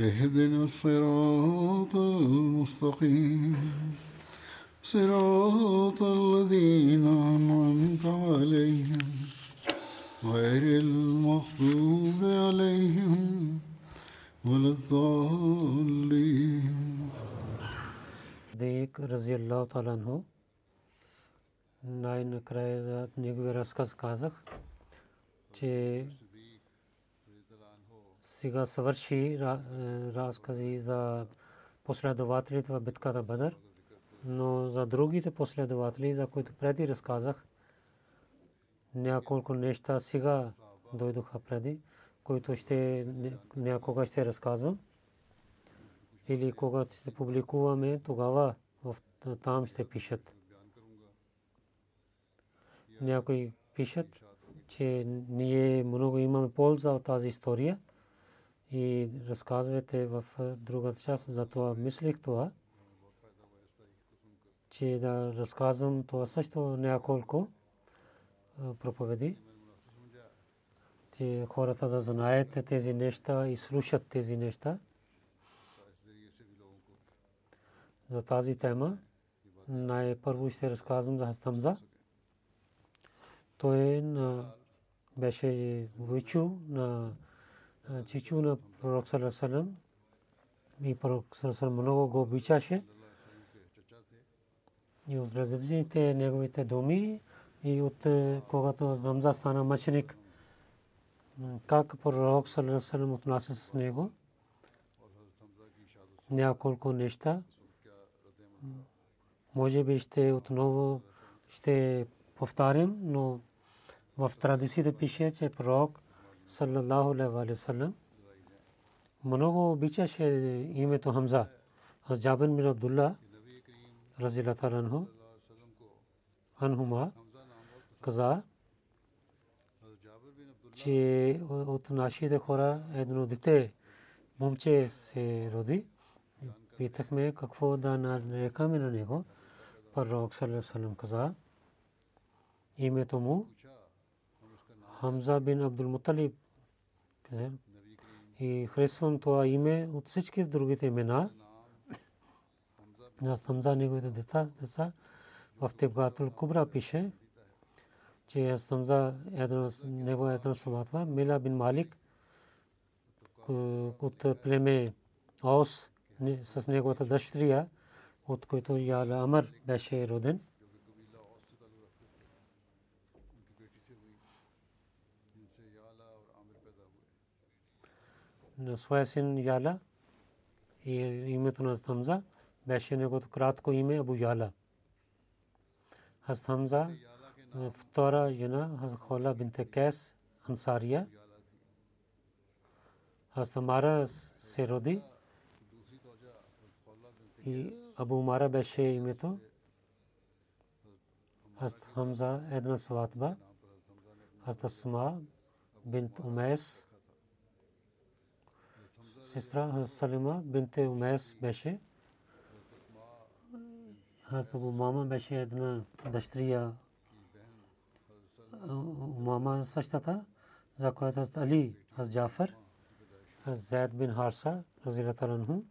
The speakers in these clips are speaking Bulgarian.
اهدنا الصراط المستقيم صراط الذين أنعمت عليهم غير المغضوب عليهم ولا الضالين Дейк разиаллаху таala анху най-накрая за неговия разказ казах, че Сега съвърши разкази за последователите в битката Бадър, но за другите последователи, за които преди разказах, няколко неща сега дойдоха преди, които ще някога ще разказвам. Или когато ще публикуваме, тогава там ще пишат. Някои пишат, че ние много имаме полза от тази история и разказвате в другата част. Затова мислих това, че да разказвам това също няколко проповеди, че хората да знаят тези неща и слушат тези неща. За тази тема най-първо ще разказвам за Хастамза. Той беше войчу на чичу на пророк Салам и пророк Салам много го обичаше. И от различните неговите думи и от когато Намза стана мъченик, как пророк Салам отнася с него. Няколко неща. Може би ще отново ще повтарям, но в традициите пише, че пророк саллаллаху алейхи вассалам много обичаше името Хамза. Аз Джабен бин Абдулла разилата анху анхума каза, че от нашите хора едно дете момче се роди. Питахме какво да нарекаме на него. Пророк саллаллаху каза името му Хамза бин Абдул Муталиб и харесвам това име от всички другите имена. На Хамза неговите деца, деца в Тебгатул Кубра пише, че Хамза него една словатва, Мила бин Малик от племе Аус с неговата дъщеря, от който Яла Амар беше роден. На своя син Яла и името на Хамза беше неговото кратко име Абу Яла. Хаз Хамза втора жена Хаз Хола бинте Кес Ансария. Хаз Тамара се роди и Абу Мара беше името. Хаз Хамза една сватба. Хаз Тасма бинт Умес сестра Салима бинте Умес беше. Хазрат мама беше една дъщеря мама същата, за която Али Хаз Джафар, Зайд бин Харса, разилата анху.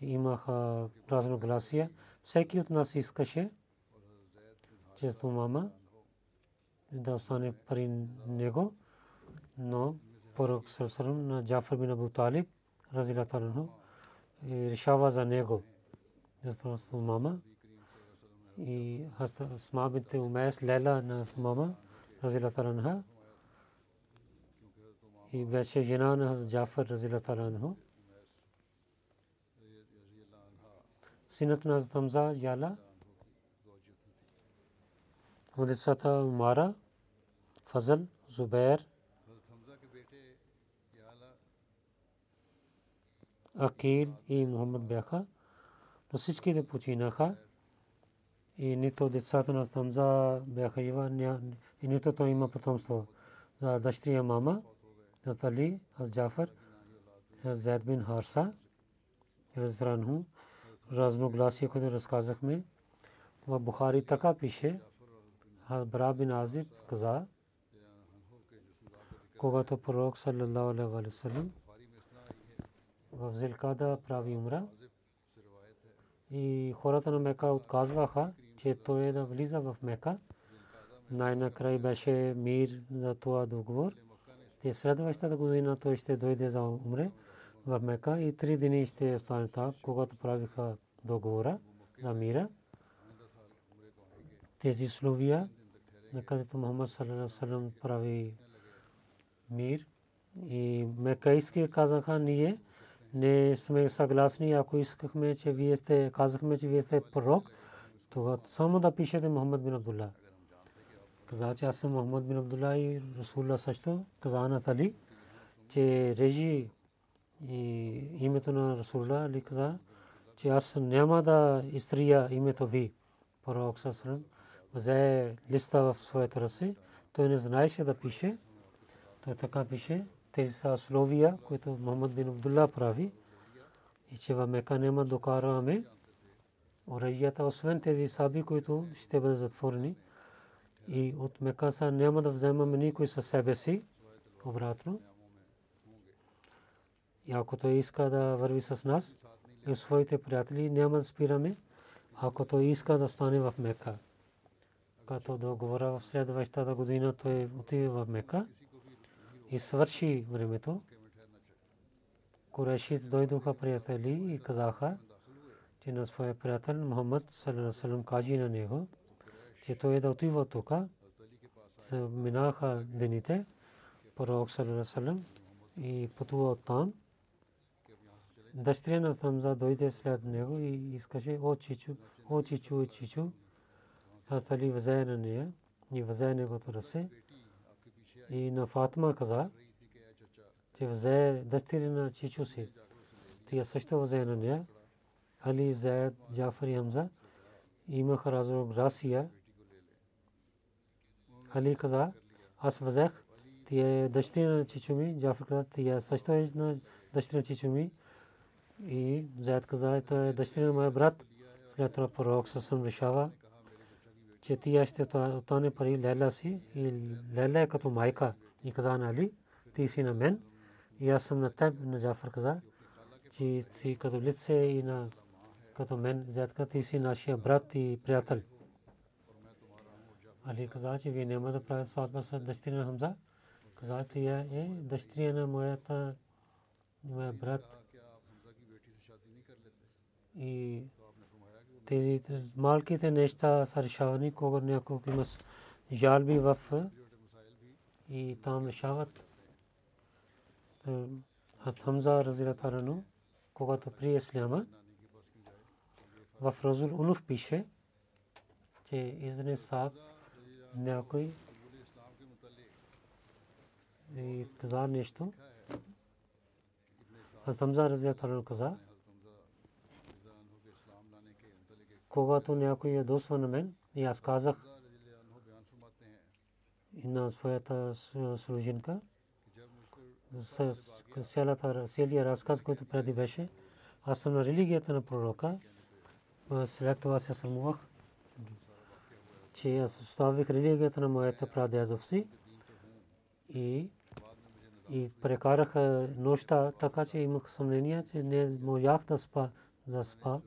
Имаха разногласия. Всеки от нас искаше, често мама, да остане при него, но пророк Сърсърм на Джафар бин Абу Талиб, разилата анху, и решава за него. Затова мама и Асма бинт Умайс Лейла на мама разилата анха и беше жена на Джафар разилата анху. Синът на Тамза Яла Мудисата Умара Фазл Зубейр Акил и Мухаммад бяха, но всичките починаха и нито децата на Тамза бяха жива, и нито той има потомство. За дъщеря мама, за Али, аз Джафар, Зайд бин Харса, разранху, разногласие, което разказахме. В Бухари така пише, Бра бин Азиб каза, когато пророк саллаллаху алейхи ва саллям в Зилкада прави умра и хората на Мека отказваха, че той е да влиза в Мека. Най-накрай беше мир за това договор. Те следващата година той ще дойде за умре в Мека и три дни ще остане там, когато правиха договора за мира. Тези словия, на където Мухаммад прави мир и мекайски казаха ние не сме съгласни, ако искахме, че вие сте, казахме, че вие сте пророк, то само да пишете Мухаммад бин Абдулла. Каза, че аз съм Мухаммад бин Абдулла и Расулла също. Каза на Тали, че режи и името на Расулла ли каза, че аз няма да изтрия името ви. Пророк Сасрам взе листа в своята ръце. Той не знаеше да пише. Той така пише тези са словия, които Мухаммад бин Абдулла прави и че в Мека няма докараме оръжията, освен тези саби, които ще бъдат затворени. И от Мека са няма да вземаме никой със себе си, обратно. И ако той иска да върви с нас и своите приятели, няма да спираме, ако той иска да стане в Мека. Като договора в следващата година, той отиде в Мека и свърши времето. Курешите дойдоха приятели и казаха, че на своя приятел Мухаммад салам кажи на него, че той е да отива тук. Минаха дените, пророк салам и пътува оттам. Дъщеря на Тамза дойде след него и искаше, о чичу, о чичу, чичу. Аз Али взе на нея и взе негото ръце и на Фатма каза, че взе дъщери на чичо си. Тя също взе на нея. Али, Заед, Джафар и Хамза имаха разногласия. Али каза, аз взех тия дъщери на чичо ми. Джафар каза, тия също е на дъщери на чичо ми. И Заед каза, това е дъщери на моя брат. След това пророк съвсем решава че тия ще отане пари Лейла си и Лейла е като майка. И каза на Али, ти си на мен и аз съм на теб, на Джафар каза, че си като лице и на като мен, зятка, ти си нашия брат и приятел. Али каза, че вие няма да правите сватба с дъщеря на Хамза. Каза, тия е дъщеря на моята моя брат. И тези малките неща са решавани, когато някой има жалби в и там решават. Хамза Разилатарано, когато при Исляма, в Разул Унуф пише, че изне някой и каза нещо. Хамза Разилатарано каза, когато някой е досва на мен и аз казах на своята служинка целият разказ, който преди беше, аз съм на религията на пророка, след това се срамувах, че аз оставих религията на моята прадядовци и и прекарах нощта, така че имах съмнение, че не можах да спа, да спа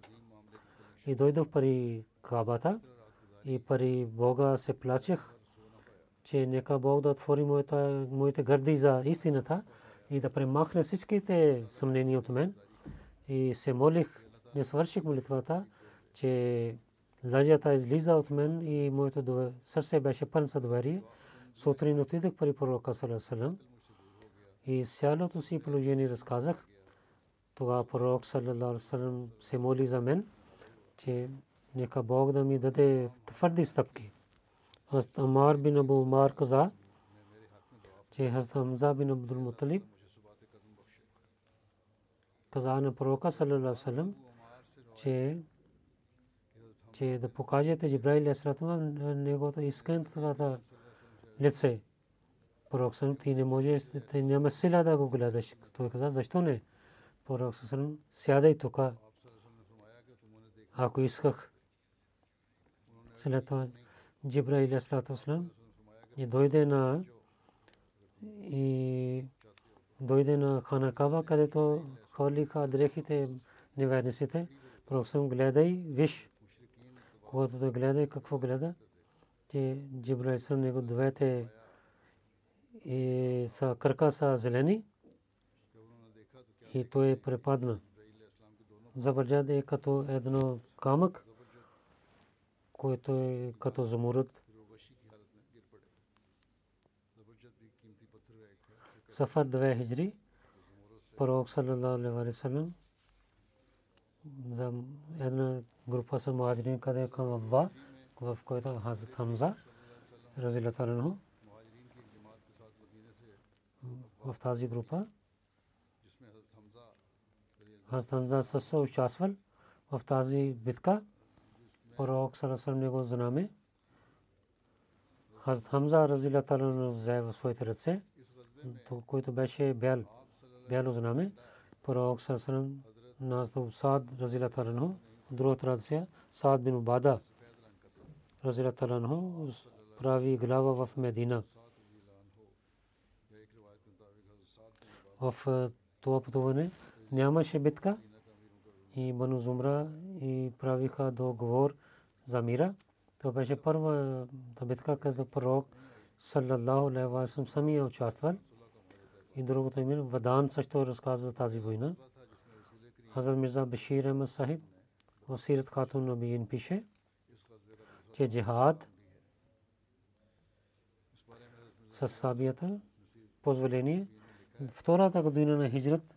и дойдох пари кабата и пари Бога се плачех, че нека Бог да отвори моите гърди за истината и да премахне всичките съмнения от мен. и се молих, не свърших молитвата, че лъжата излиза от мен и моето сърце беше пълно с доверие. Сутрин отидох при пророка Салам и цялото си положение разказах. Тогава пророк Салам се моли за мен, че нека Бог да ми даде твърди стъпки. Хаст Амар бин Абу Умар каза, че Хаст Хамза бин Абдул Муталиб каза на пророка саллалаху салам, че че да покажете Джибраил алейхиссалам неговото искреното лице. Пророк салам ти не можеш, ти няма сила да го гледаш. Той каза, защо не? Пророк салам сядай тук. Ако исках след това Джибраил алейхиссалам и дойде на и дойде на Хана където холиха дрехите неверниците. Пророк гледай, виж, когато да гледай, какво гледа, че Джибраил съм него двете и са кръка са зелени и той е препадна. Забърджад е като едно камък, който е като замурът. Сафар 2 хиджри. Пророк саллаллаху алейхи ва саллям за една група са муаджирин къде към Абба, в който Хазрат Хамза разилата анху в тази група. Хазрат Хамза също участвал в тази битка. Пророк алейхи него знаме. Хазрат Хамза разилата анху взе в своите ръце който беше бял. Бяло знаме. Пророк Сърсърм Назда Саад Разила Таранху, другата радция, Саад бин Убада Разила Таранху, прави глава в Медина. В това пътуване нямаше битка и Бану Зумра и правиха договор за мира. Това беше първа битка, където пророк саллаллаху алейхи ва саллям самия участвал и другото име Вадан също разказва тази война. Хазрат Мирза Башир Ахмад Сахиб в Сират Хатун Набиин пише, че джихад с сабията позволение втората година на хиджрат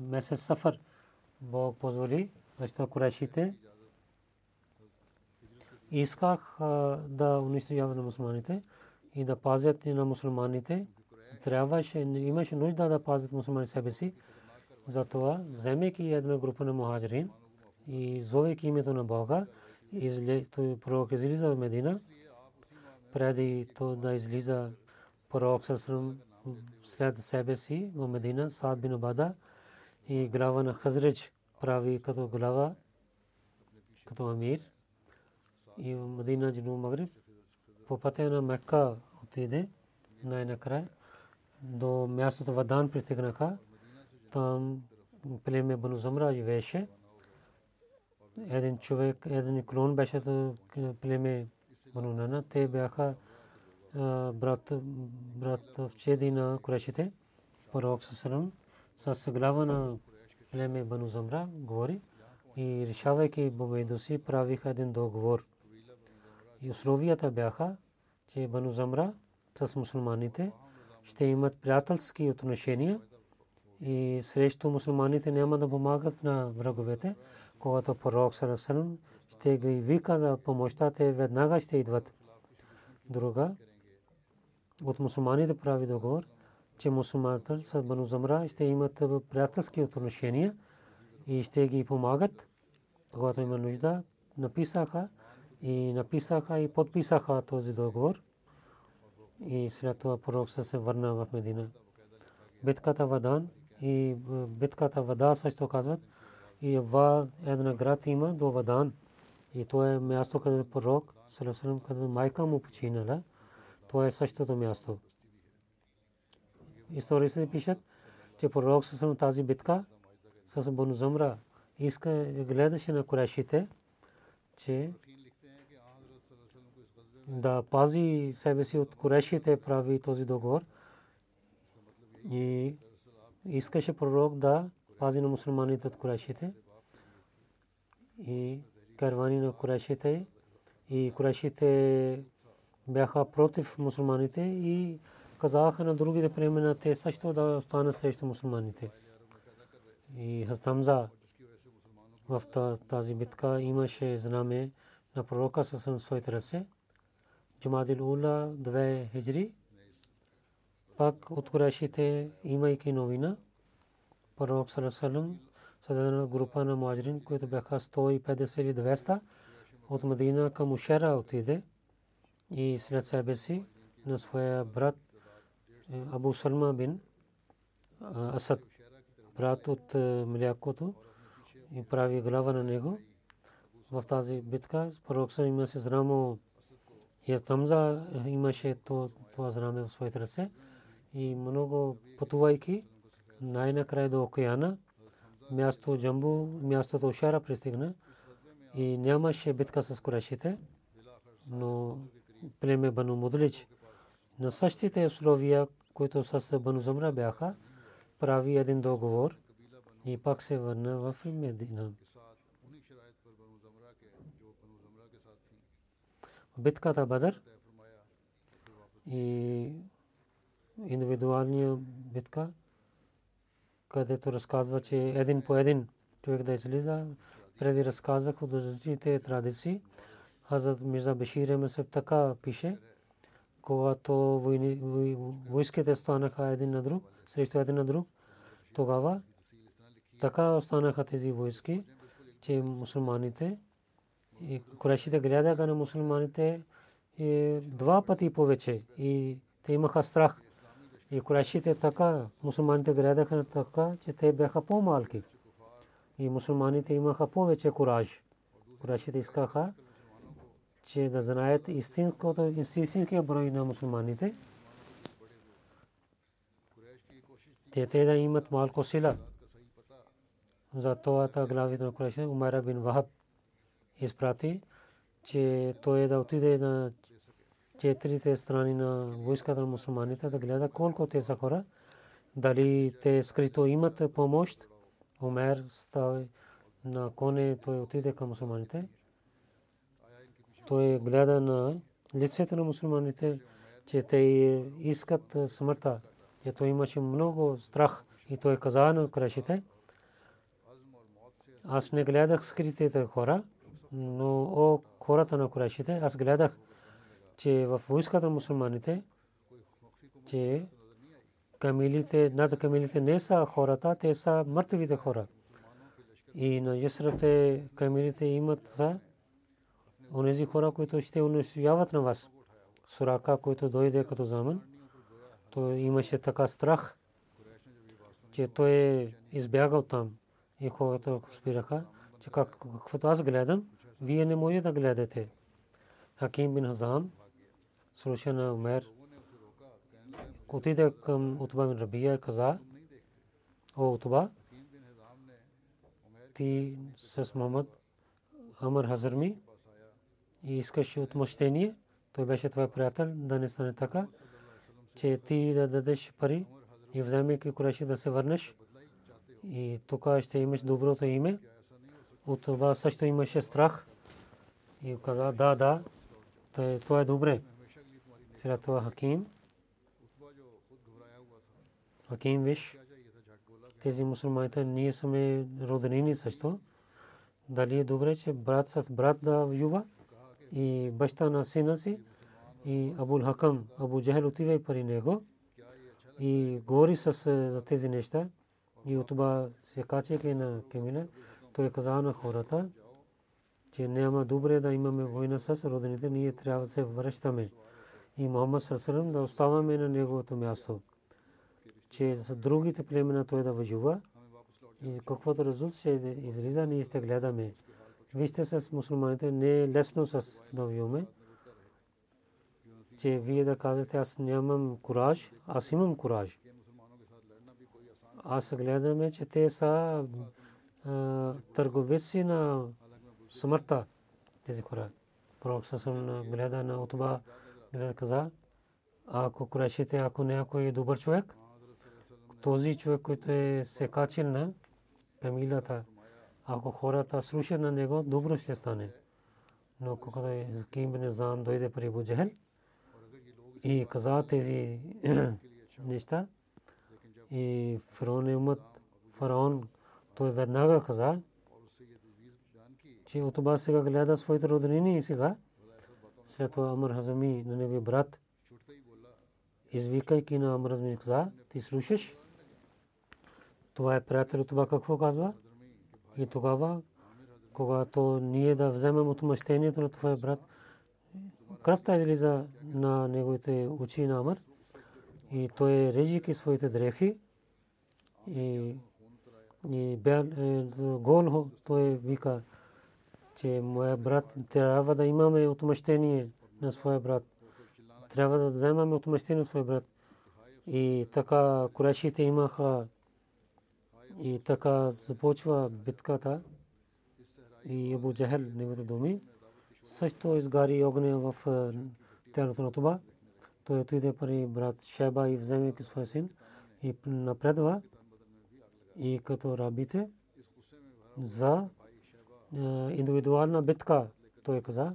месец Сафар Бог позволи, защото курешите исках да унищожават на мусулманите и да пазят на мусулманите. Трябваше, имаше нужда да пазят мусулмани себе си. Затова, вземайки една група на мухаджирин и зовейки името на Бога, пророк излиза в Медина, преди то да излиза пророк след себе си в Медина, Саад бин Абада и глава на Хазреч прави като глава, като амир и в Медина Джину Магриб по пътя на Мекка отиде най-накрая до мястото Вадан пристигнаха. Там племе Бану Замра живееше. Един човек, един клон беше то племе Бану Нана. Те бяха брат, брат в чеди на Курешите. Пророк Сасалам с глава на племе Бану Замра говори и решавайки помежду си правиха един договор. И условията бяха, че Бану Замра с мусулманите ще имат приятелски отношения и срещу мусулманите няма да помагат на враговете, когато пророк Сарасалам ще ги вика за помощта, те веднага ще идват. Друга от мусулманите прави договор, че мусулманите с Бану ще имат приятелски отношения и ще ги помагат, когато има нужда. Написаха и написаха и подписаха този договор и след това пророк се върна в Медина. Битката Вадан и битката Вада също казват. И в една град има до Вадан. И то е място, където пророк, където майка му починала. То е същото място. Историците пишат, че пророк с тази битка с Бонзамра иска гледаше на курешите, че да пази себе си от корешите прави този договор. И искаше пророк да пази на мусулманите от Курайшите и карвани на Курайшите и Курайшите бяха против мусулманите и казаха на другите племена те също да останат срещу мусулманите. И Хастамза в тази битка имаше знаме на пророка със своите ръце. Джумадил Ула 2 хиджри. Пак от Курашите имайки новина. Пророк Салесалем създадена група на муаджирин, които бяха 150 или 200 от Мадина към Ушера отиде и след себе си на своя брат Абу Салма бин Асад, брат от млякото и прави глава на него. В тази битка пророк са имаше зрамо и Тамза имаше това знаме в своите ръце и много пътувайки най-накрая до океана, място Джамбу, мястото Ошара пристигна и нямаше битка с Курашите, но племе Бану Мудлич на същите условия, които с Бану бяха, прави един договор и пак се върна в Медина. битката Бадър и индивидуалния битка, където разказва, че един по един човек да излиза. Преди разказах от различните традиции. Хазрат Мирза Бешир Месеп така пише, когато войските станаха един на друг, срещу един на друг, тогава така останаха тези войски, че мусулманите и Курашите гледаха на мусулманите два пъти повече и те имаха страх. И Курашите така, мусулманите гледаха така, че те бяха по-малки. И мусулманите имаха повече кураж. Курашите искаха, че да знаят истинското, истинския брой на мусулманите. Те те да имат малко сила. За това главите на Курашите Умара бин Вахаб изпрати, че той е да отиде на четирите страни на войската на мусулманите да гледа колко те са хора, дали те скрито имат помощ. Умер става на коне, той отиде към мусулманите. Той гледа на лицето на мусулманите, че те искат смъртта. И той имаше много страх и той каза на крашите. Аз не гледах скритите хора, но о хората на Курайшите, аз гледах, че в войската мусулманите, че камилите, над камилите не са хората, те са мъртвите хора. И на Ясрабте камилите имат онези хора, които ще унесяват на вас. Сурака, който дойде като заман, то имаше така страх, че той е избягал там. И хората спираха, че каквото аз гледам, вие не може да гледате. Хаким бин Хазам слуша Умер. Отиде към Утба бин Рабия и каза, о Утба, ти с Мохамад Амар Хазарми и искаш отмъщение, той беше твой приятел, да не стане така, че ти да дадеш пари и вземайки Куреши да се върнеш и тук ще имаш доброто име. От това също имаше страх и каза, да, да, това е добре. Сега това Хаким. Хаким виж, тези мусулманите ние сме роднини също. Дали е добре, че брат с брат да воюва и баща на сина си и Абул Хакам, Абу Джахел отива при него и говори с тези неща и от това се качеки на Кемина. Той каза на хората, че няма добре да имаме война с родените, ние трябва да се връщаме. И Мохаммад Сърсалам да оставаме на неговото място. Че с другите племена той да въжува и каквото резултат ще излиза, ние ще гледаме. Вижте с мусулманите, не е лесно с да воюваме. Че вие да казвате, аз нямам кураж, аз имам кураж. Аз гледаме, че те са търговеци на смъртта тези хора. Пророк Сасъм гледа на Отба, гледа каза, ако курешите, ако някой е добър човек, този човек, който е се качил на камилата. Ако хората слушат на него, добро ще стане. Но когато Ким бин Зам дойде при Абу Джахел и каза тези неща, и фараон умът, фараон, той веднага каза, че от това сега гледа своите роднини и сега, след това Амар Хазами на негови брат, извикайки на Амар Хазами каза, ти слушаш, това е приятел, това какво казва? И тогава, когато ние да вземем отмъщението на твоя брат, кръвта излиза на неговите очи на Амар и той режики своите дрехи и, и бял, е, гол той вика, че моя брат трябва да имаме отмъщение на своя брат. Трябва да вземаме отмъщение на своя брат. И така курешите имаха и така започва битката. И Абу Джахел, неговите думи, също изгари огня в тялото на това. Той отиде при брат Шеба и вземе своя син и напредва и като рабите за индивидуална битка, той каза.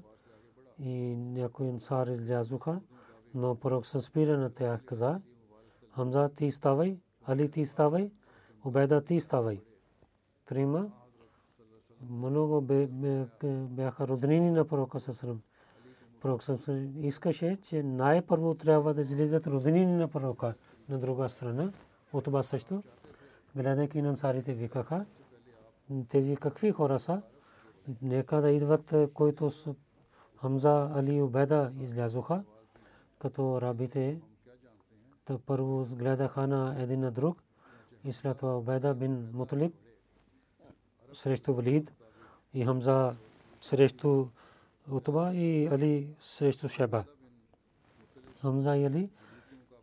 И някои инсар излязоха, но пророк се спира на тях каза, Хамза ти ставай, Али ти ставай, Убайда ти ставай. Трима много бяха роднини на пророка Сасрам. Пророк искаше, че най-първо трябва да излизат роднини на пророка на друга страна. От това също, гледайки на ансарите, викаха, тези какви хора са, нека да идват, които Хамза, Али, Убеда излязоха, като рабите, първо гледаха на един на друг и след това Убеда бин Муталиб срещу Валид и Хамза срещу Утба и Али срещу Шеба. Хамза и Али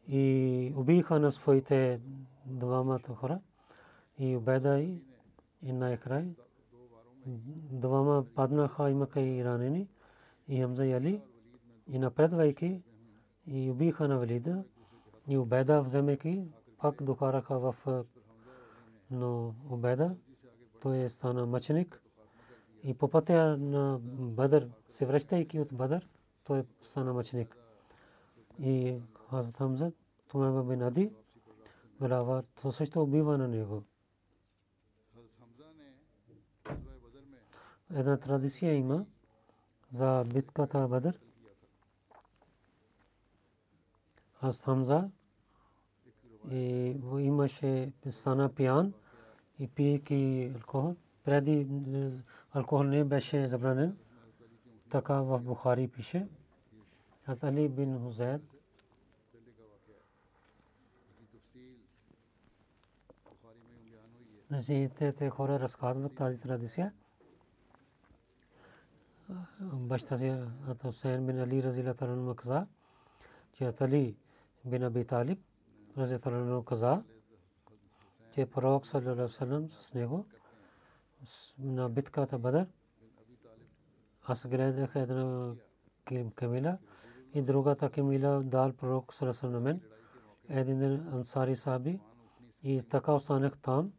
и убиха на своите двамата хора и Убеда и най-край двама паднаха, имаха и ранени и Хамза и Али и напредвайки и убиха на Валида и Убеда вземайки пак докараха в но Убеда той стана мъченик и по пътя на Бадър, се връщайки от Бадър, той стана мъченик. И Хазрат Хамза, Тумеба бин Ади, глава, то също убива на него. Една традиция има за битката Бадър. Хазрат Хамза и имаше стана пиян и пиеки алкохол. Преди алкохол не беше забранен. Така в Бухари пише. Хат Али бин Хузайд те хора разказват тази традиция. баща си Хусейн бин Али разила талан каза, че Али бин Аби Талиб разила талан каза, че пророк саллалаху с него на битката Бадър. Аз гледах една камила и другата камила дал пророк саллалаху на мен. Един ансари саби и така останах там.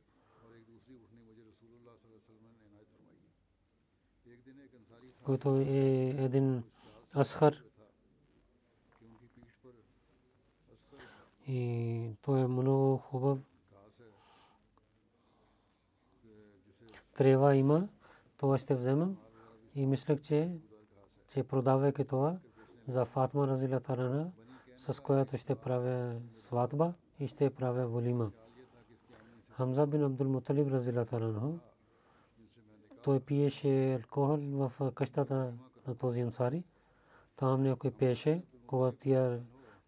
който е един асхар. И той е много хубав трева има, това ще вземам. И мислех, че, че продавайки това за Фатма Разила Тарана, с която ще правя сватба и ще правя волима. Хамза бин Абдул Муталиб Разила Тарана, той пиеше алкохол в къщата на този ансари. Там някой пиеше, когато тя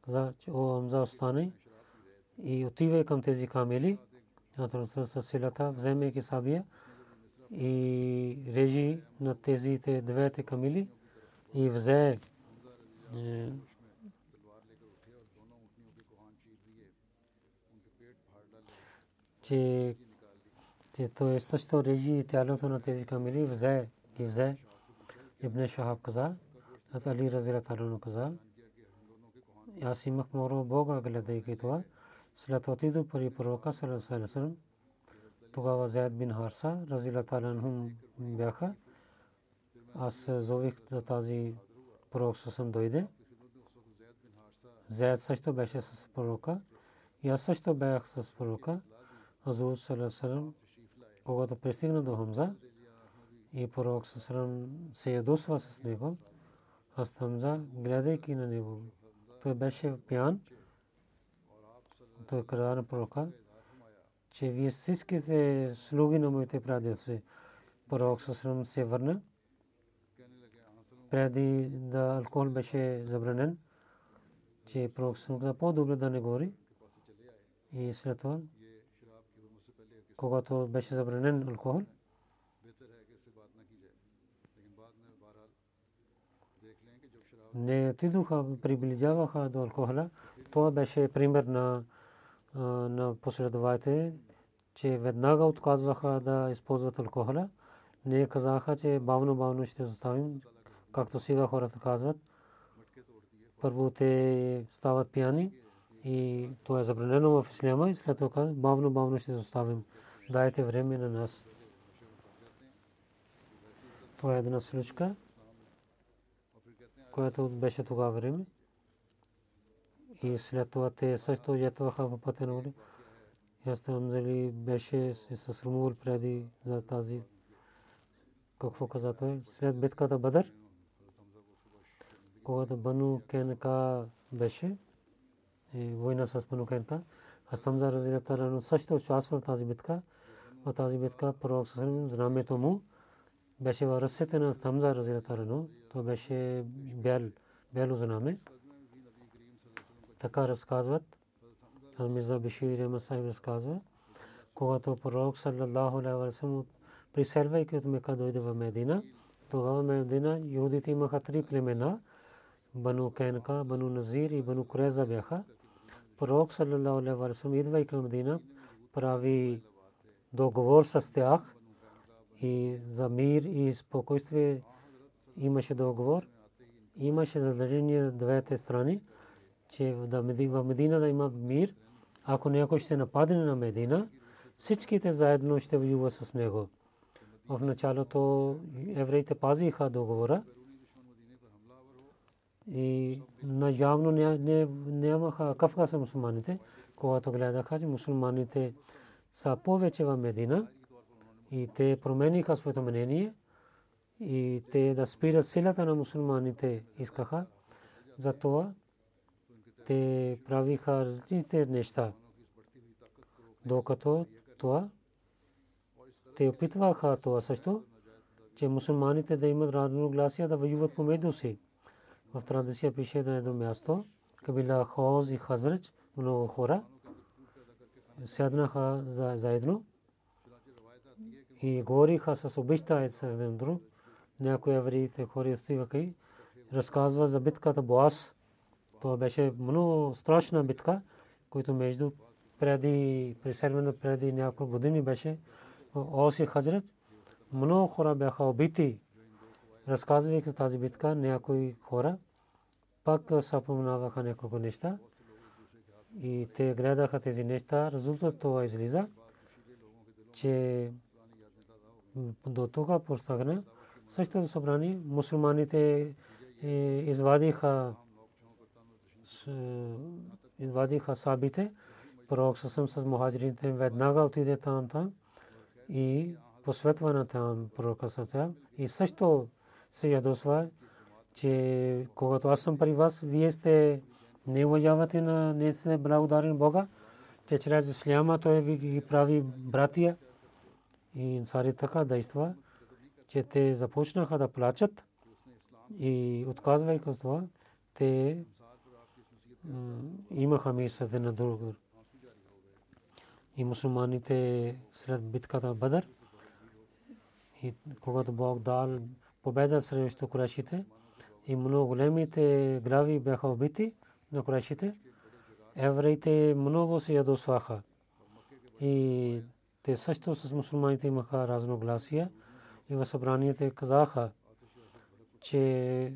каза, че о, Хамза остане и отива към тези камели, с силата, вземайки сабия, и режи на тези двете камили и взе е, че че той също режи тялото на тези камили взе ги взе Ибн Шахаб каза Али Разира Талуну каза аз имах много Бога гледайки това след отидох при пророка Салесалесалем тогава Заед бин Харса, разила таланхум бяха. Аз зових за тази пророк съм дойде. Заед също беше с пророка. И аз също бях с пророка. Азур Салесалам, когато пристигна до Хамза и пророк Салесалам се ядосва с него, аз Хамза, гледайки на него, той беше пиян. Той каза на пророка, че вие всичките слуги на моите прадедци. Пророк Салесалам се върна. Преди да алкохол беше забранен, че пророк Салесалам каза по-добре да не говори. И след това когато беше забранен алкохол. Не отидоха, приближаваха до алкохола. Това беше пример на, на последователите, че веднага отказваха да използват алкохола. Не казаха, че бавно-бавно ще оставим, както сега хората казват. Първо те стават пияни и това е забранено в исляма и след това бавно-бавно ще оставим дайте време на нас. Това е една случка, която беше тогава време. И след това те също ятваха по пътя на Оли. Аз там дали беше се срамувал преди за тази какво каза той. След битката Бадър, когато Бану Кенка беше, война с Бану Кенка, аз там за разилата също участва в тази битка в тази битка пророк Сасалим знамето му беше в ръцете на Хамза разилатарано. То беше бял, бяло знаме. Така разказват. Мирза Бишир Масайб разказва. Когато пророк саллаллаху алейхи ва саллям приселвайки от Мека дойде в Медина, тогава Медина юдите имаха три племена. Бану Кенка, Бану Назир и Бану Куреза бяха. Пророк саллаллаху алейхи ва саллям идвайки в Медина прави договор с тях и за мир и спокойствие имаше договор. Имаше задължение двете страни, че в Медина да има мир. Ако някой ще нападне на Медина, всичките заедно ще воюват с него. В началото евреите пазиха договора и наявно нямаха кафка с мусулманите, когато гледаха, че мусулманите са повече в Медина и те промениха своето мнение и те да спират силата на мусулманите искаха. Затова те правиха различните неща. Докато това, те опитваха това също, че мусулманите да имат разногласия да воюват помежду си. В традиция пише на едно място, Кабила Хоз и Хазрач, много хора, седнаха заедно и говориха с обичта с един друг. Някои евреите хора стояха и разказва за битката Боас. Това беше много страшна битка, която между преди, преселване преди няколко години беше Оси Хазрет. Много хора бяха убити. Разказвайки тази битка, някои хора пак съпомнаваха няколко неща и те гледаха тези неща. Резултат това излиза, че до тук постигна същото събрание мусулманите е, извадиха извадиха сабите. Пророк съсъм с мухаджирите веднага отиде там там и посветва на там пророка съсъм и също се ядосва, че когато аз съм при вас, вие сте не уважавате на не се благодарен Бога, че чрез исляма той ви прави братия и инсари така действа, че те започнаха да плачат и отказвайки това, те имаха мисъл на друг. И мусулманите след битката Бадър, и когато Бог дал победа срещу курашите, и много големите глави бяха убити, на Курайшите, евреите много се ядосваха. И те също с мусулманите имаха разногласия. И в събранието казаха, че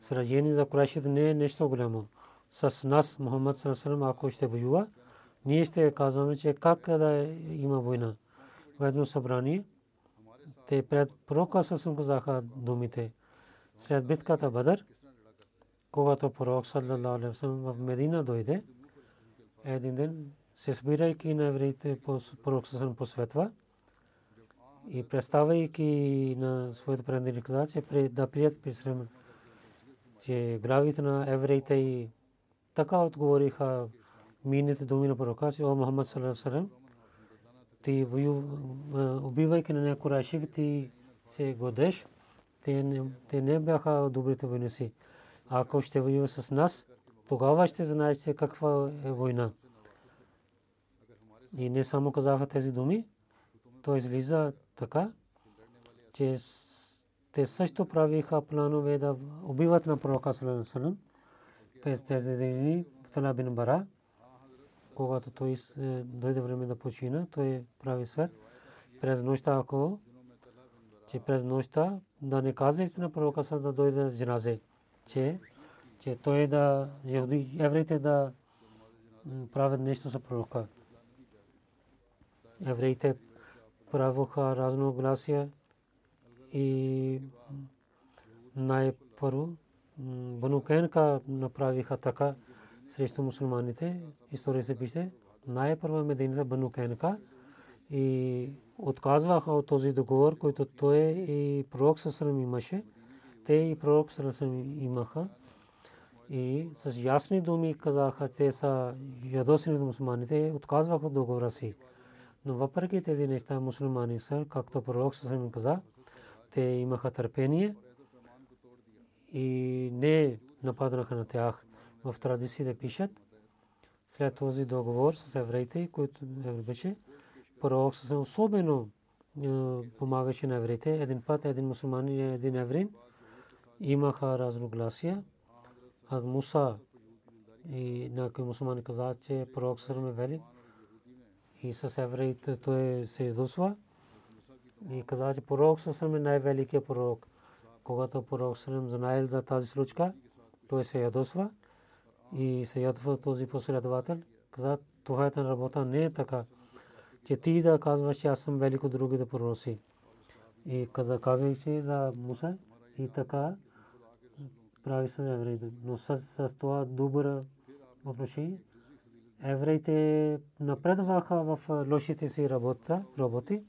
сражение за Курайшите не е нещо голямо. С нас, Мухаммад Саласалам, ако ще воюва, ние ще казваме, че как да има война. едно събрание. Те пред пророка съсъм казаха думите. След битката Бадър, когато пророк саллалаху се събирайки на евреите пророк съсъм посветва и представяйки на своите преданни каза, че да прият присрем, че главите на евреите и така отговориха мините думи на пророка, че о Мухаммад васалам, ти убивайки на някой рашик, ти се годеш, те не бяха добрите войници. Ако ще воюва с нас, тогава ще знаете каква е война. И не само казаха тези думи, то излиза така, че те също правиха планове да убиват на пророка Салам през тези дни Тала бин Бара, когато той е, дойде време да почина, той прави свет. През нощта, ако че през нощта да не казвате на пророка Салам да дойде в джаназе, че че той да евреите да правят нещо за пророка евреите правоха разногласия и най-първо Бану Кенка направиха така срещу мусулманите. История се пише. Най-първо Медината Бану Кенка и отказваха от този договор, който той и пророк Сасрам имаше. Те и пророк Сасрам имаха. И с ясни думи казаха, те са ядосни мусулманите, отказваха от договора си. Но въпреки тези неща мусулмани са, както пророк Сасрам каза, те имаха търпение и не нападнаха на тях. В традициите пишат, след този договор с евреите, който беше, пророк Сасрам особено помагаше на евреите. Един път един мусулманин и един еврин имаха разногласия. Аз Муса и някой мусулмани каза, че пророк Сасрам е велик и с евреите той се издусва и каза, че пророк Сасрам е най-великият пророк. Когато пророк Сасрам знаел за тази случка, той се ядосва и се ядосва този последовател. Каза, това е работа не е така, че ти да казваш, че аз съм велик от другите пророци. И каза, казвайки за Муса и така прави с евреите. Но с това добра отношение евреите напредваха в лошите си работа, работи.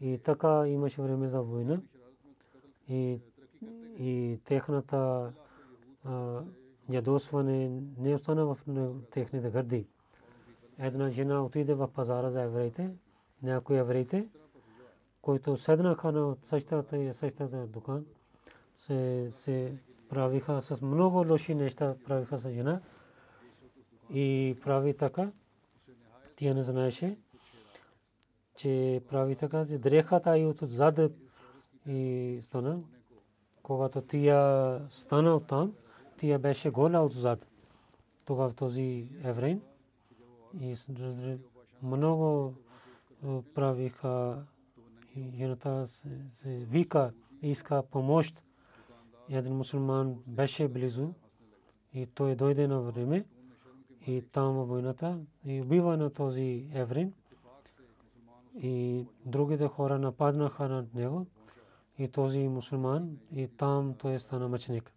И така имаше време за война. И, и техната ядосване не остана в техните гърди. Една жена отиде в пазара за евреите, някои евреите, които седнаха на същата същата дукан, се, се правиха с много лоши неща, правиха с жена и прави така. Тя не знаеше, че прави така, дрехата и от зад и стана. Когато тя стана от там, тя беше гола от зад. Тогава този еврейн и много правиха жената вика иска помощ. Един мусулман беше близо и той дойде на време и там войната и убива на този еврин и другите хора нападнаха на него и този мусулман и там той стана мъченик.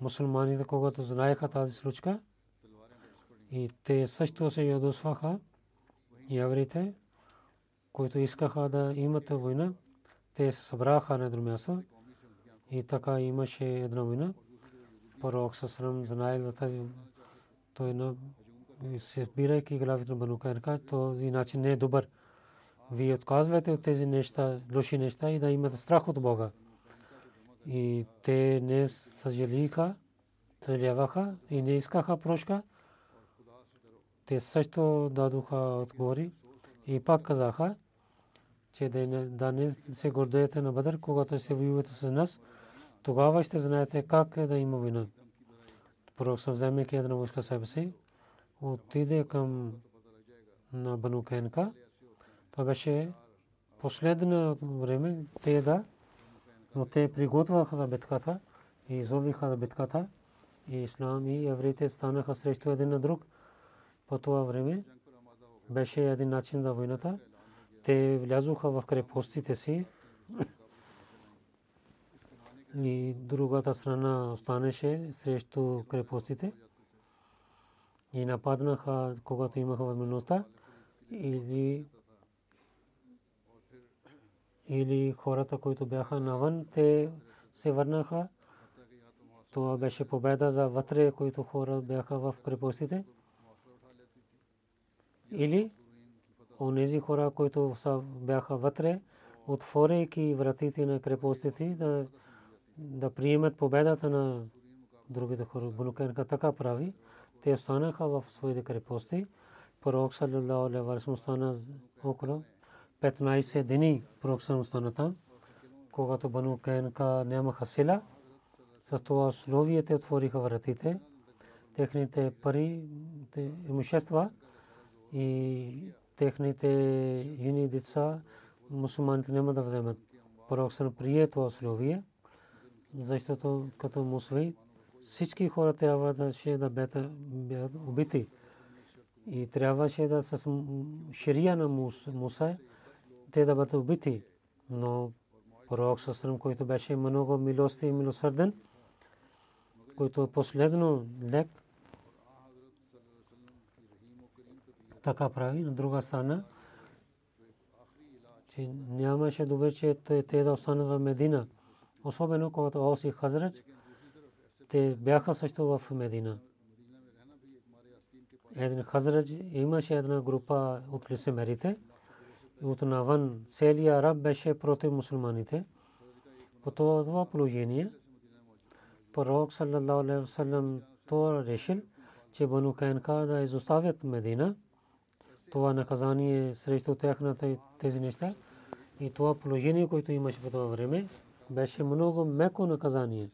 Мусулманите, когато знаеха тази случка и те също се ядосваха и евреите, които искаха да имат война, те се събраха на едно място и така имаше една война. Пророк Сасрам знаел за тази той на събирайки главите на Бану Кайнка, този начин не е добър. Вие отказвате от тези неща, лоши неща и да имате страх от Бога. И те не съжалиха, съжаляваха и не искаха прошка. Те също дадоха отговори и пак казаха, че да не се гордеете на Бадър, когато се воювате с нас, тогава ще знаете как е да има война пророк съм вземайки една войска себе си, отиде към на Бану Кенка. Това беше последно време те да, но те приготвяха за битката и изовиха за битката и ислам и евреите станаха срещу един на друг. По това време беше един начин за войната. те влязоха в крепостите си и другата страна останеше срещу крепостите и нападнаха, когато имаха възможността или или хората, които бяха навън, те се върнаха. Това беше победа за вътре, които хора бяха в крепостите. Или онези хора, които бяха вътре, отворейки вратите на крепостите, да, да приемат победата на другите хора. Бунукенка така прави. Те останаха в своите крепости. Пророк саллалаху алейхи остана около 15 дни пророк остана там. Когато Бану Кенка нямаха сила, с това условие те отвориха вратите. Техните пари, имущества и техните юни деца мусулманите няма да вземат. Пророк съм прие това условие, защото като мусулмани всички хора трябва да ще да бъдат убити. И трябваше да с ширия на Муса те да бъдат убити. Но пророк Сасрам, който беше много милости и милосърден, който последно лек, така прави. На друга страна, че нямаше добре, че те да останат в Медина. Особено когато Ос и Хазрач, те бяха също в Медина. Един Хазрач имаше една група от лисемерите. От навън целият араб беше против мусулманите. По това положение, пророк саллалаху беше много меко наказание.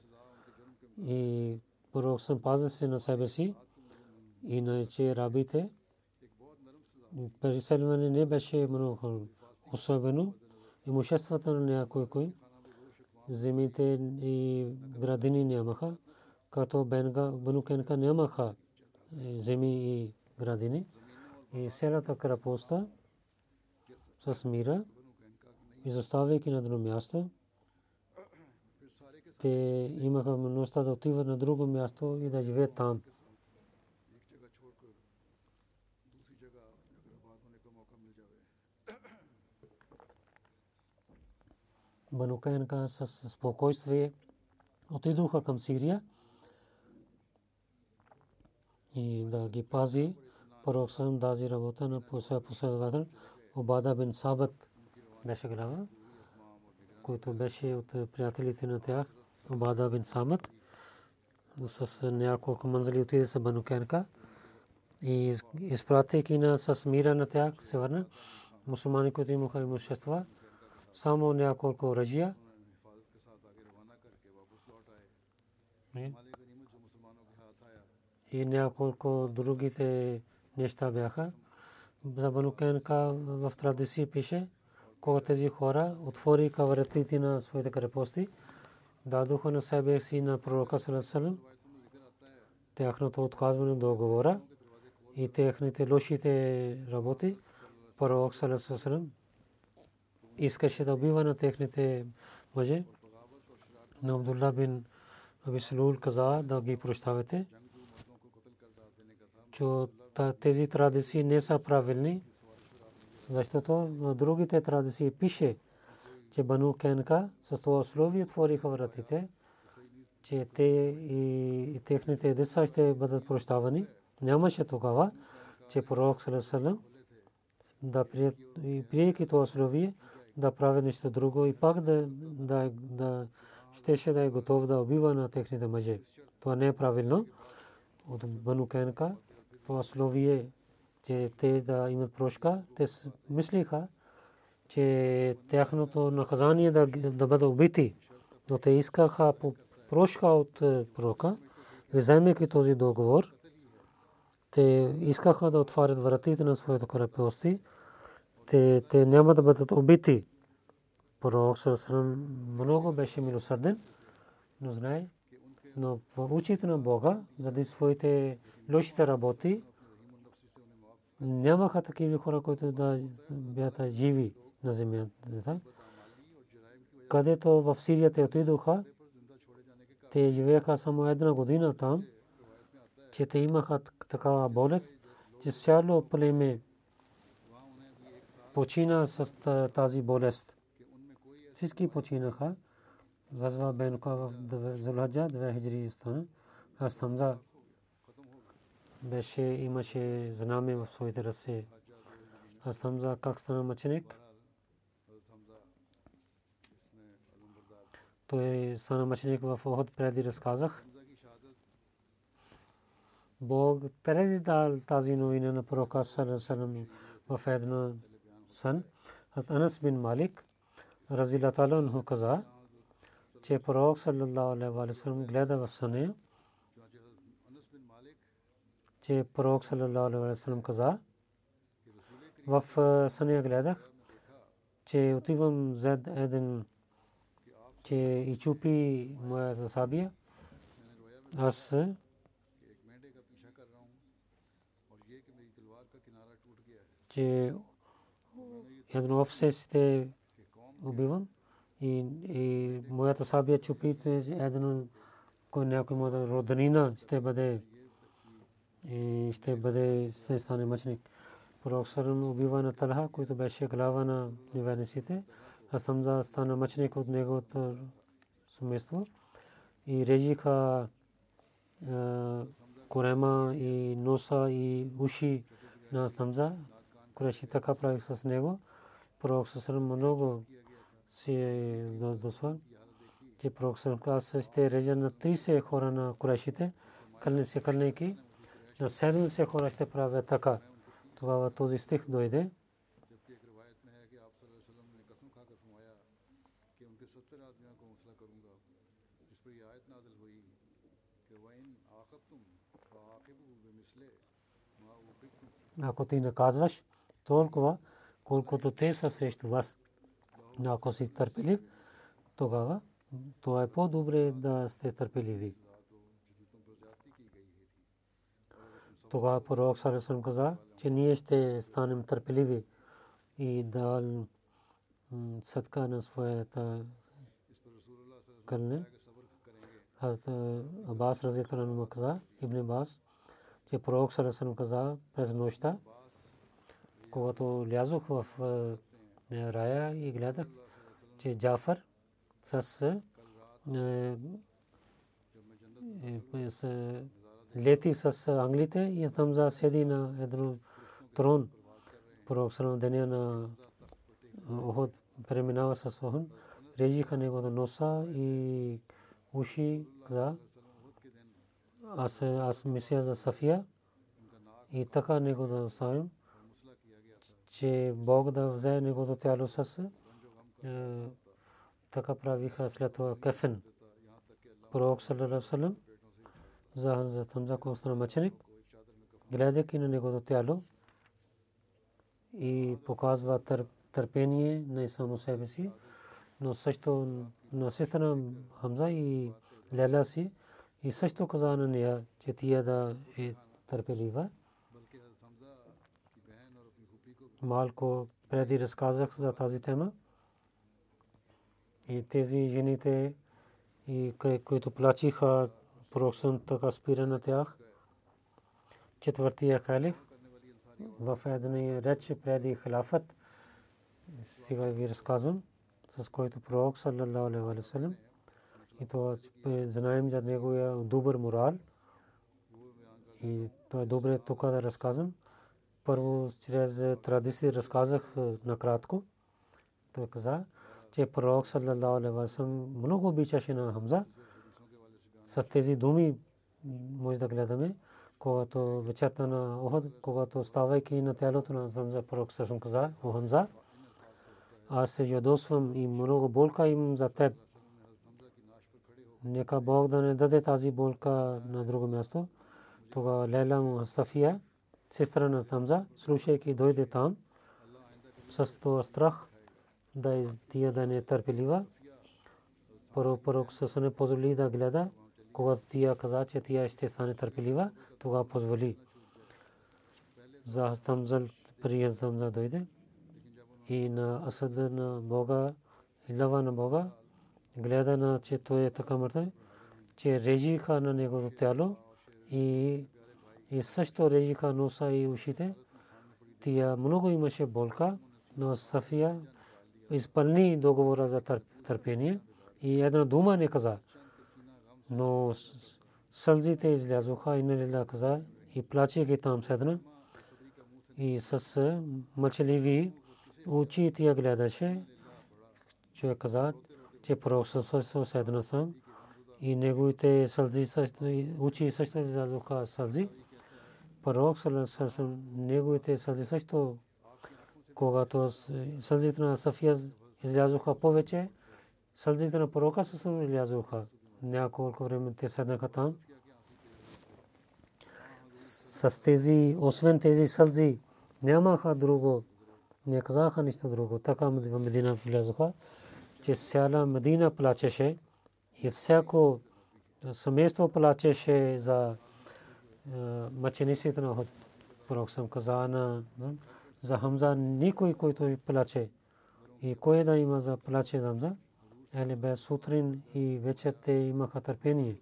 И пророк съм паза се на себе си, иначе рабите, преселване не беше много особено. Имуществата на някой кой, земите и градини нямаха, като Бенукенка нямаха е, земи и градини и селата крепостта с мира, изоставяйки на друго място, те имаха възможността да отиват на друго място и да живеят там. Банукайнка с спокойствие отидоха към Сирия и да ги пази пророк съм тази работа на последовател Обада бин Сабат беше глава, който беше от приятелите на тях, Обада бин Самат, с няколко манзали отиде са Банукенка и изпратейки на с мира на тях се върна. Мусулмани, които имаха имущества, само няколко оръжия. И няколко другите неща бяха. За Банукенка в традиции пише, когато тези хора отвориха вратите на своите крепости, дадоха на себе си на пророка Салесалем тяхното отказване договора и техните лошите работи. Пророк Салесалем искаше да убива на техните мъже. Но Абдулла бин Абисулул каза да ги прощавате. Че тези традиции не са правилни, защото в другите традиции пише, че Бану Кенка с това условие отвориха вратите, че те и техните деца ще бъдат прощавани. Нямаше тогава, че пророк Салесалем да приеки това условие, да прави нещо друго и пак да, да, да щеше да е готов да убива на техните мъже. Това не е правилно. От Бану Кенка това словие, че те да имат прошка, те мислиха, че тяхното наказание да, да бъде убити. Но те искаха прошка от е, пророка, вземайки този договор, те искаха да отварят вратите на своите крепости, те, те няма да бъдат убити. Пророк Сърсърм много беше милосърден, но знае, но в очите на Бога, заради своите лошите работи, нямаха такива хора, които да бяха живи на земята. Където в Сирия те отидоха, те живееха само една година там, че те имаха такава болест, че цяло племе почина с тази болест. Всички починаха. Газва Бенка в Зулхаджа, 2 хиджри стана. Аз Хамза беше, имаше знаме в своите ръце. Аз Хамза как стана мъченик? Той стана мъченик в Охот преди разказах. Бог преди дал тази новина на пророка Салам в едно сън. Анас бин Малик, разила талон каза, че пророк саллаллаху алейхи ва саллям гледа в съня, че пророк саллаллаху алейхи ва саллям каза, в съня гледах, че отивам зад един, че и чупи моя засабия. Аз че едно овсе сте убивам и, и моята сабия чупите едно кой някой моята роднина ще бъде и ще бъде се стане мъчник. Пророк Сарам убива на Талха, който беше глава на неверниците. А Самза стана мъчник от неговото семейство. И режиха корема и носа и уши на Самза. Куреши така правих с него. Пророк Сарам много си е досва, че пророк Сарам каза, ще режа на 30 хора на Курешите, кълне се кълнейки, на 70 хора ще правя така. Тогава този стих дойде. Ако ти наказваш, толкова, колкото те са срещу вас. Ако си търпелив, тогава това е по-добре да сте търпеливи. Тогава пророк Сарасъм каза, че ние ще станем търпеливи и да съдка на своята кълне. Абас Разиталан каза, Ибн Абас, че пророк Сарасъм каза през нощта, когато лязох в рая и гледах, че Джафар с лети с англите и там за седи на едно трон. Пророк Салам деня на Охот преминава с Охон. Режиха него на носа и уши за аз аз мисля за Сафия и така него да оставим че Бог да взе неговото тяло с така правиха след това кефен. Пророк саллалаху и също каза на нея, че тия да е търпелива. малко преди разказах за тази тема. И тези жените, и които плачиха, пророксън така спира на тях. Четвъртия халиф в една реч преди халафът, сега ви разказвам, с който пророк саллаллаху алейхи и то знаем за неговия добър морал и то е добре тук да разказвам. Първо чрез традиции разказах накратко. Той каза, че пророк саллаллаху алейхи ва саллям много обичаше на Хамза. С тези думи може да гледаме, когато вечерта на Охот, когато ставайки на тялото на Хамза, пророк саллаллаху каза, о Хамза, аз се ядосвам и много болка имам за теб. Нека Бог да не даде тази болка на друго място. Тогава Лейла му Сафия, сестра на Хамза, слушайки дойде там с това страх да тия да не търпелива. Първо пророк се не позволи да гледа, когато тия каза, че тия ще стане търпелива, тогава позволи. за Хастамзал при Хастамзал дойде и на Асад на Бога и лава на Бога гледа на че той е така мъртъв, че режиха на неговото тяло и, и също режиха носа и ушите. Тия много имаше болка, но Сафия изпълни договора за търпение и една дума не каза. Но сълзите излязоха и не каза и плачеги там седна и с мъчеливи очи тия гледаше. Човек каза, че пророк седна съм и неговите сълзи очи също излязоха сълзи. Пророк също неговите сълзи също когато сълзите на Сафия излязоха повече, сълзите на пророка също излязоха. Няколко време те седнаха там. С тези, освен тези сълзи, нямаха друго. Не казаха нищо друго. Така в Медина влязоха, че цяла Медина плачеше и всяко семейство плачеше за мъчениците на пророк съм каза на за Хамза никой, който плаче. И кой да има за плаче за Хамза? Ели бе сутрин и вечер те имаха търпение.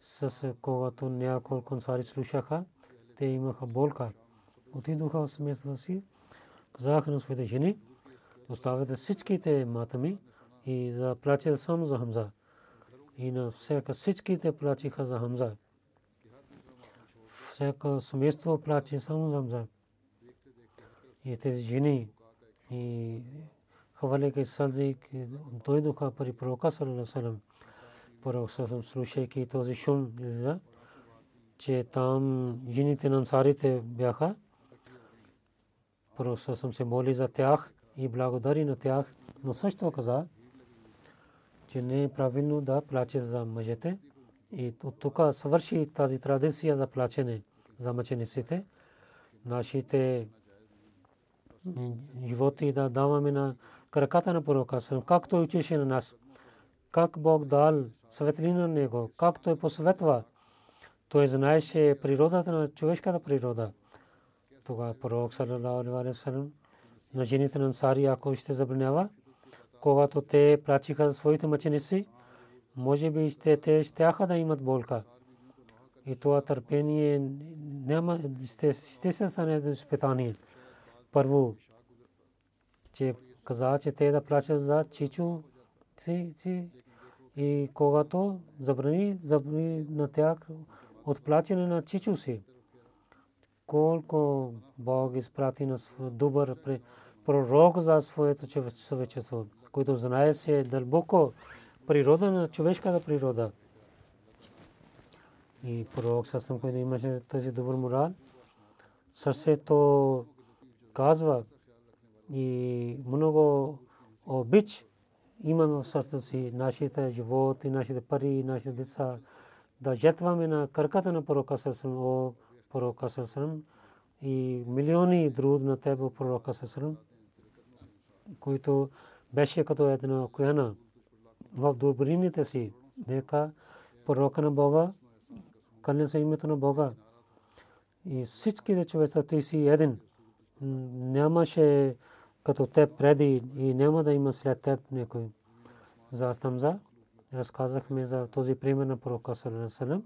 С когато няколко консари слушаха, те имаха болка. Отидоха в семейството си, казаха на своите жени, оставете всичките матами и за плаче само за Хамза. И на всяка всичките плачиха за Хамза. Всяка семейство плаче само за Хамза и тези жени и хваляйки сълзи дойдоха при пророка салам и благодари на тях но също каза че не е правилно да плаче за мъжете и от тук свърши тази традиция за плачене за мъчениците нашите живота и да даваме на краката на пророка, как той учеше на нас, как Бог дал светлина на него, как той посветва. Той знаеше природата на човешката природа. Тогава пророк салалаху на жените на Ансари, ако ще забранява, когато те плачиха своите мъченици, може би ще те щяха да имат болка. И това търпение няма, ще, ще се стане изпитание първо, че каза, че те да плачат за чичу си, си и когато забрани, забрани на тях от плачене на чичу си. Колко Бог изпрати на добър пророк за своето човечество, който знае се дълбоко природа на човешката природа. И пророк съвсем, който имаше този добър морал, сърцето казва и много обич имаме в сърцето си нашите живот и нашите пари, нашите деца, да жертваме на краката на пророка Сърсъм, о пророка Сърсъм и милиони друг на тебе, пророка Сърсъм, които беше като една кояна в добрините си. Нека пророка на Бога, кълне се името на Бога. И всичките човеца, ти си един нямаше като теб преди и няма да има след теб някой. За Астамза разказахме за този пример на пророка Салам.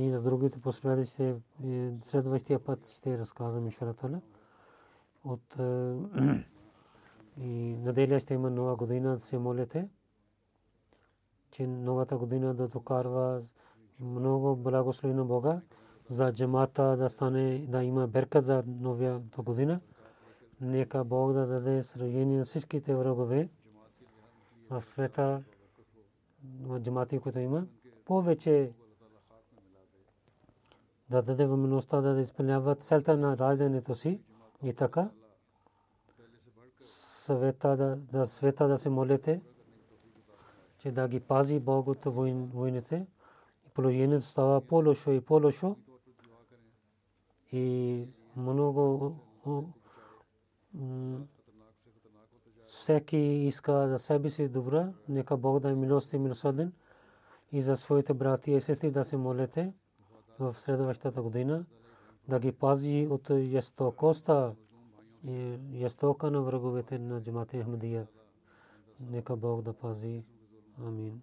И за другите последващи, следващия път ще разказвам иншалатала. От и неделя ще има нова година се молите, че новата година да докарва много благослови на Бога за джамата да стане, да има беркат за новия година. Нека Бог да даде сражение на всичките врагове в света, в джамати, които има. Повече да даде възможността да изпълняват целта на раждането си и така. Света да, да света да се молите, че да ги пази Бог от войните. Положението става по-лошо и по-лошо и много всеки иска за себе си добра, нека Бог да е милост и милосърден и за своите брати и сестри да се молите в следващата година да ги пази от ястокоста и ястока на враговете на джамата Ахмадия. Нека Бог да пази. Амин.